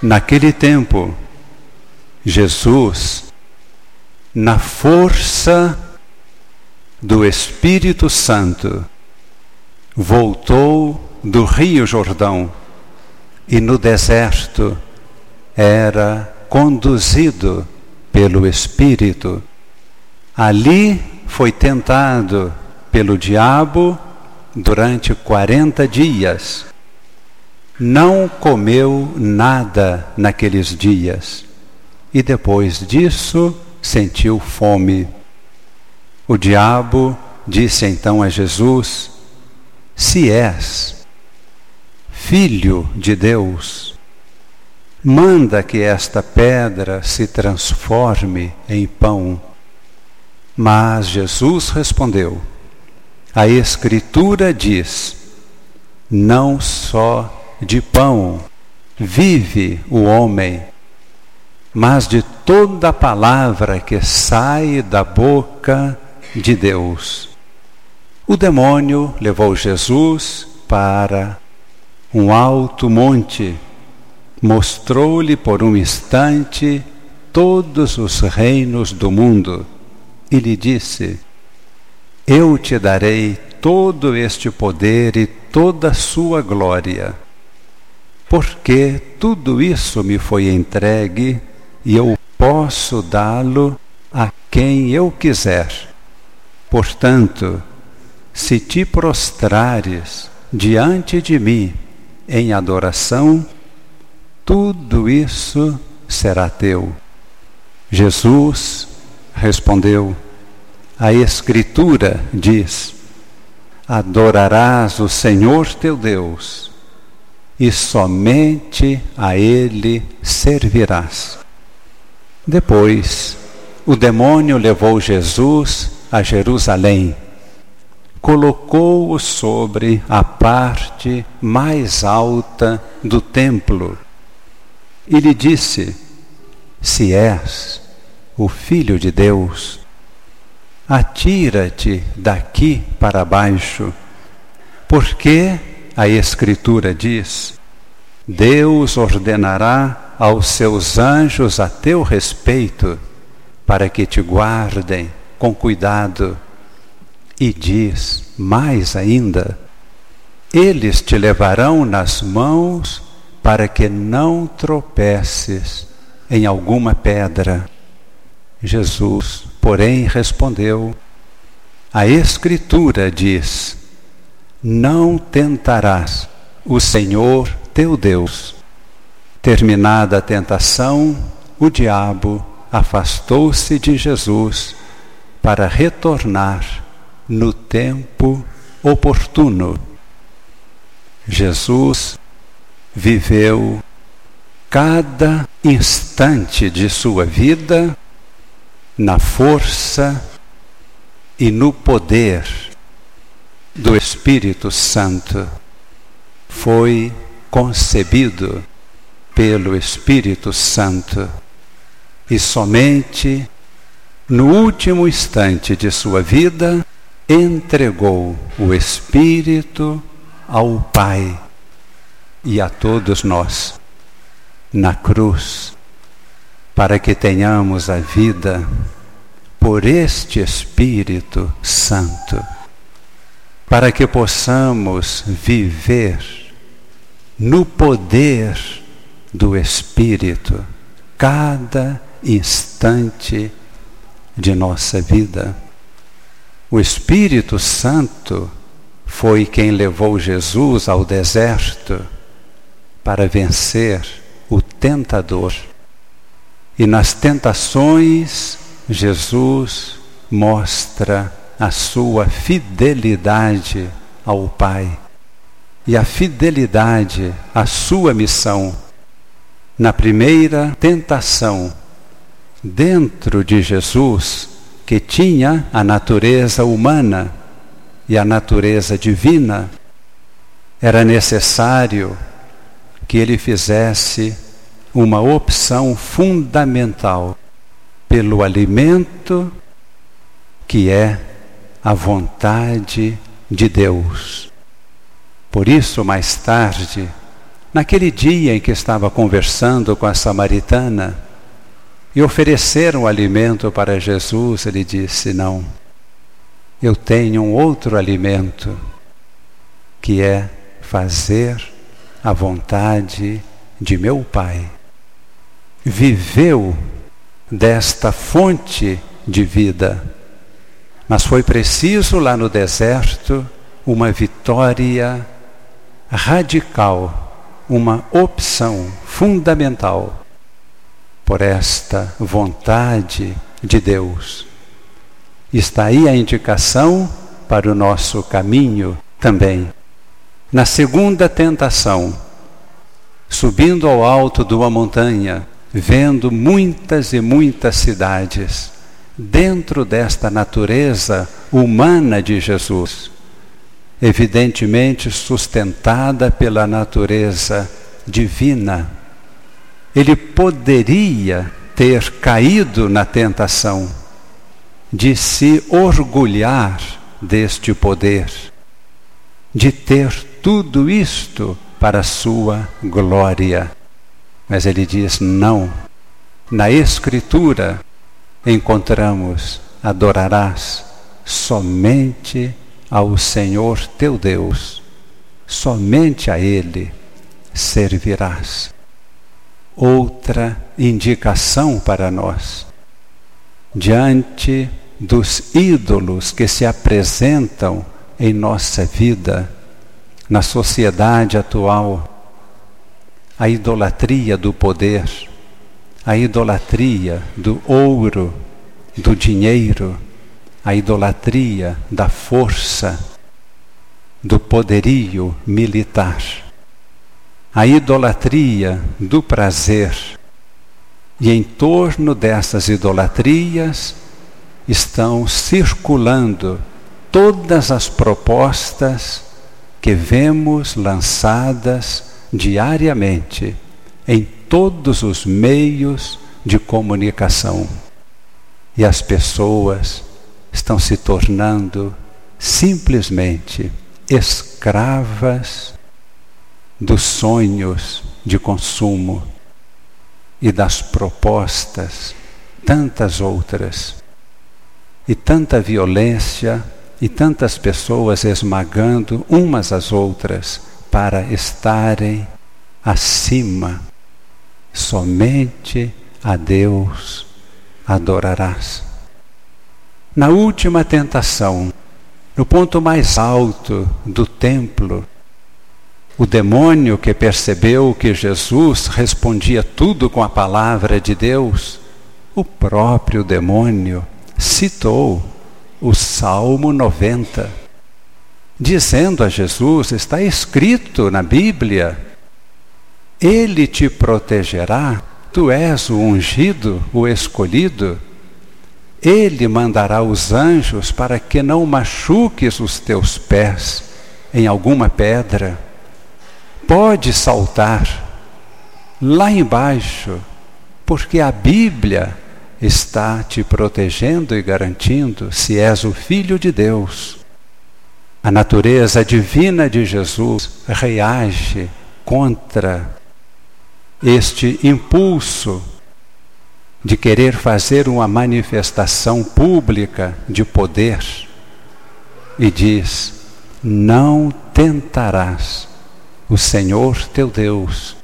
Naquele tempo, Jesus, na força do Espírito Santo, voltou do Rio Jordão e no deserto era conduzido pelo Espírito. Ali foi tentado pelo diabo durante quarenta dias. Não comeu nada naqueles dias e depois disso sentiu fome. O diabo disse então a Jesus: Se és filho de Deus, manda que esta pedra se transforme em pão. Mas Jesus respondeu: A Escritura diz: Não só de pão vive o homem, mas de toda palavra que sai da boca de Deus. O demônio levou Jesus para um alto monte, mostrou-lhe por um instante todos os reinos do mundo e lhe disse: Eu te darei todo este poder e toda a sua glória, porque tudo isso me foi entregue e eu posso dá-lo a quem eu quiser. Portanto, se te prostrares diante de mim em adoração, tudo isso será teu. Jesus respondeu: A Escritura diz: Adorarás o Senhor teu Deus e somente a Ele servirás. Depois, o demônio levou Jesus a Jerusalém, colocou-o sobre a parte mais alta do templo e lhe disse: Se és o Filho de Deus, atira-te daqui para baixo, porque a Escritura diz: Deus ordenará aos seus anjos a teu respeito, para que te guardem com cuidado. E diz mais ainda: eles te levarão nas mãos para que não tropeces em alguma pedra. Jesus, porém, respondeu: A Escritura diz: Não tentarás o Senhor teu Deus. Terminada a tentação, o diabo afastou-se de Jesus para retornar no tempo oportuno. Jesus viveu cada instante de sua vida na força e no poder do Espírito Santo. Foi concebido pelo Espírito Santo e somente no último instante de sua vida entregou o Espírito ao Pai e a todos nós na cruz, para que tenhamos a vida por este Espírito Santo, para que possamos viver no poder do Espírito cada instante de nossa vida. O Espírito Santo foi quem levou Jesus ao deserto para vencer o tentador. E nas tentações, Jesus mostra a sua fidelidade ao Pai e a fidelidade à sua missão na primeira tentação, dentro de Jesus, que tinha a natureza humana e a natureza divina, era necessário que ele fizesse uma opção fundamental pelo alimento que é a vontade de Deus. Por isso, mais tarde, Naquele dia em que estava conversando com a samaritana e ofereceram alimento para Jesus, ele disse: Não, eu tenho um outro alimento, que é fazer a vontade de meu Pai. Viveu desta fonte de vida, mas foi preciso lá no deserto uma vitória radical, uma opção fundamental por esta vontade de Deus. Está aí a indicação para o nosso caminho também. Na segunda tentação, subindo ao alto de uma montanha, vendo muitas e muitas cidades, dentro desta natureza humana de Jesus, evidentemente sustentada pela natureza divina. Ele poderia ter caído na tentação de se orgulhar deste poder, de ter tudo isto para sua glória. Mas ele diz: não. Na Escritura encontramos: adorarás somente ao Senhor teu Deus, somente a Ele servirás. Outra indicação para nós, diante dos ídolos que se apresentam em nossa vida, na sociedade atual, a idolatria do poder, a idolatria do ouro, do dinheiro, a idolatria da força, do poderio militar, a idolatria do prazer. E em torno dessas idolatrias estão circulando todas as propostas que vemos lançadas diariamente em todos os meios de comunicação. E as pessoas estão se tornando simplesmente escravas dos sonhos de consumo e das propostas, tantas outras, e tanta violência e tantas pessoas esmagando umas às outras para estarem acima. Somente a Deus adorarás. Na última tentação, no ponto mais alto do templo, o demônio que percebeu que Jesus respondia tudo com a palavra de Deus, o próprio demônio citou o Salmo 90, dizendo a Jesus: está escrito na Bíblia, Ele te protegerá, tu és o ungido, o escolhido. Ele mandará os anjos para que não machuques os teus pés em alguma pedra. Pode saltar lá embaixo, porque a Bíblia está te protegendo e garantindo se és o Filho de Deus. A natureza divina de Jesus reage contra este impulso de querer fazer uma manifestação pública de poder e diz: Não tentarás o Senhor teu Deus.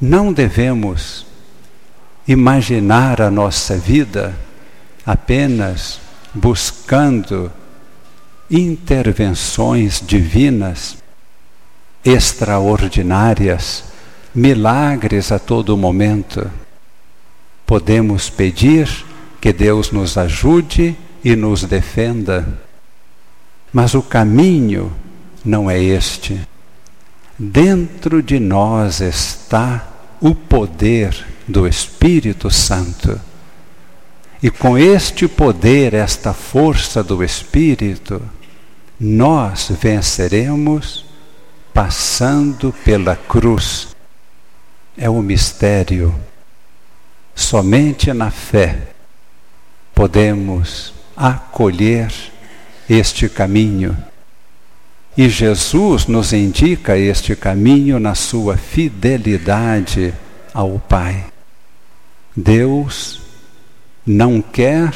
Não devemos imaginar a nossa vida apenas buscando intervenções divinas extraordinárias, milagres a todo momento. Podemos pedir que Deus nos ajude e nos defenda, mas o caminho não é este. Dentro de nós está o poder do Espírito Santo. E com este poder, esta força do Espírito, nós venceremos passando pela cruz. É o mistério. Somente na fé podemos acolher este caminho E Jesus nos indica este caminho na sua fidelidade ao Pai. Deus não quer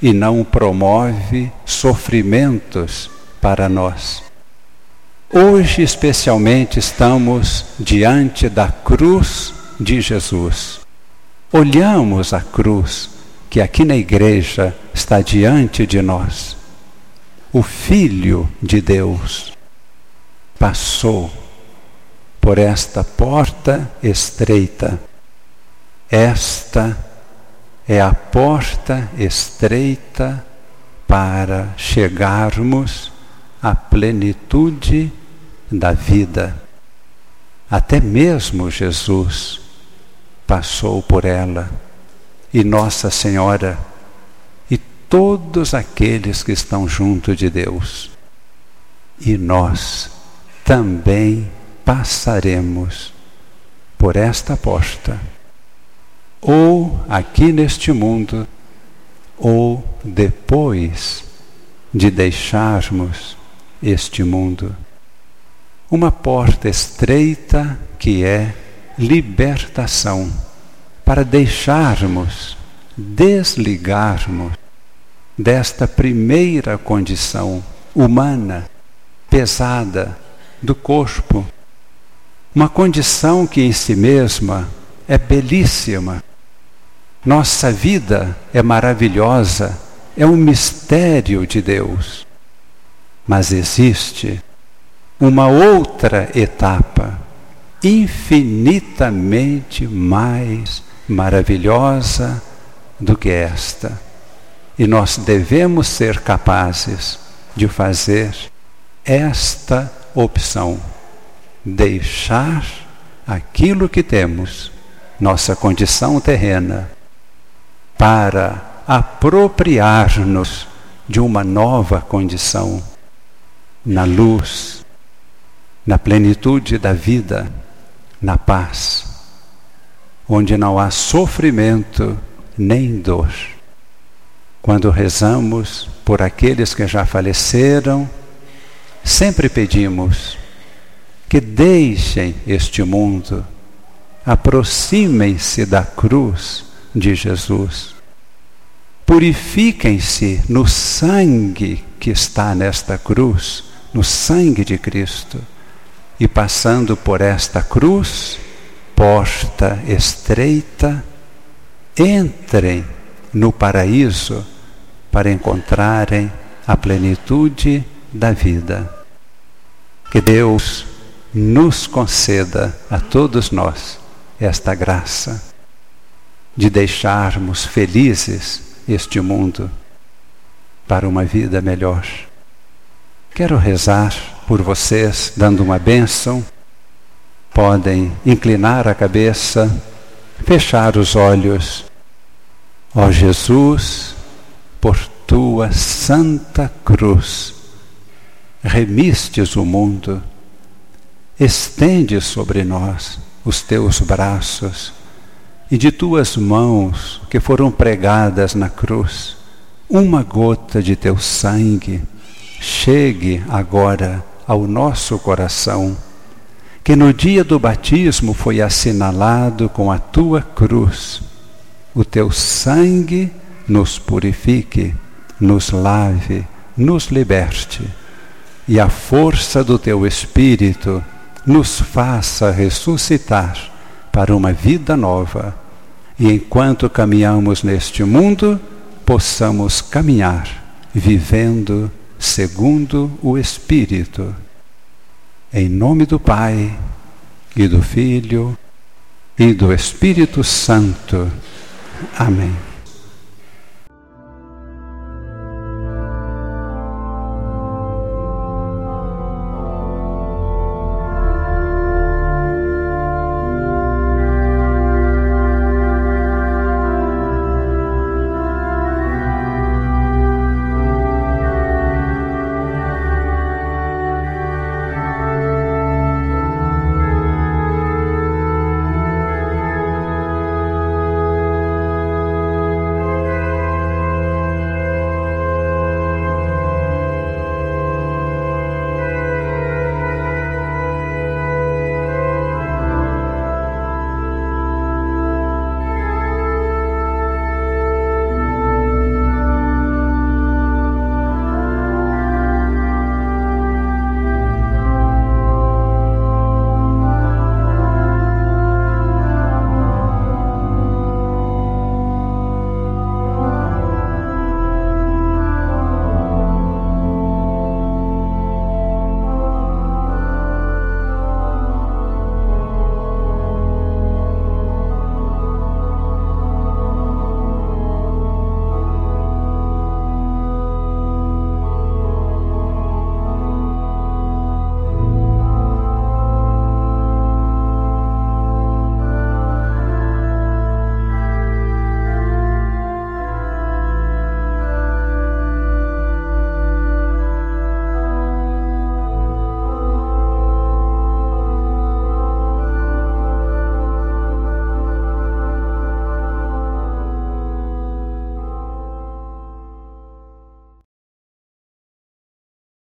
e não promove sofrimentos para nós. Hoje, especialmente, estamos diante da cruz de Jesus. Olhamos a cruz que aqui na igreja está diante de nós. O Filho de Deus passou por esta porta estreita. Esta é a porta estreita para chegarmos à plenitude da vida. Até mesmo Jesus passou por ela, e Nossa Senhora, e todos aqueles que estão junto de Deus. E nós também passaremos por esta porta, ou aqui neste mundo, ou depois de deixarmos este mundo. Uma porta estreita que é libertação, para deixarmos, desligarmos desta primeira condição humana, pesada, do corpo. Uma condição que em si mesma é belíssima. Nossa vida é maravilhosa, é um mistério de Deus. Mas existe uma outra etapa infinitamente mais maravilhosa do que esta. E nós devemos ser capazes de fazer esta opção: deixar aquilo que temos, nossa condição terrena, para apropriar-nos de uma nova condição na luz, na plenitude da vida na paz, onde não há sofrimento nem dor. Quando rezamos por aqueles que já faleceram, sempre pedimos que deixem este mundo, aproximem-se da cruz de Jesus, purifiquem-se no sangue que está nesta cruz, no sangue de Cristo e passando por esta cruz, porta estreita, entrem no paraíso para encontrarem a plenitude da vida. Que Deus nos conceda a todos nós esta graça de deixarmos felizes este mundo para uma vida melhor. Quero rezar por vocês, dando uma bênção. Podem inclinar a cabeça, fechar os olhos. Ó Jesus, por tua santa cruz, remistes o mundo, estende sobre nós os teus braços e de tuas mãos que foram pregadas na cruz, uma gota de teu sangue chegue agora ao nosso coração, que no dia do batismo foi assinalado com a tua cruz. O teu sangue nos purifique, nos lave, nos liberte, e a força do teu Espírito nos faça ressuscitar para uma vida nova. E enquanto caminhamos neste mundo, possamos caminhar vivendo segundo o Espírito. Em nome do Pai, e do Filho, e do Espírito Santo. Amém.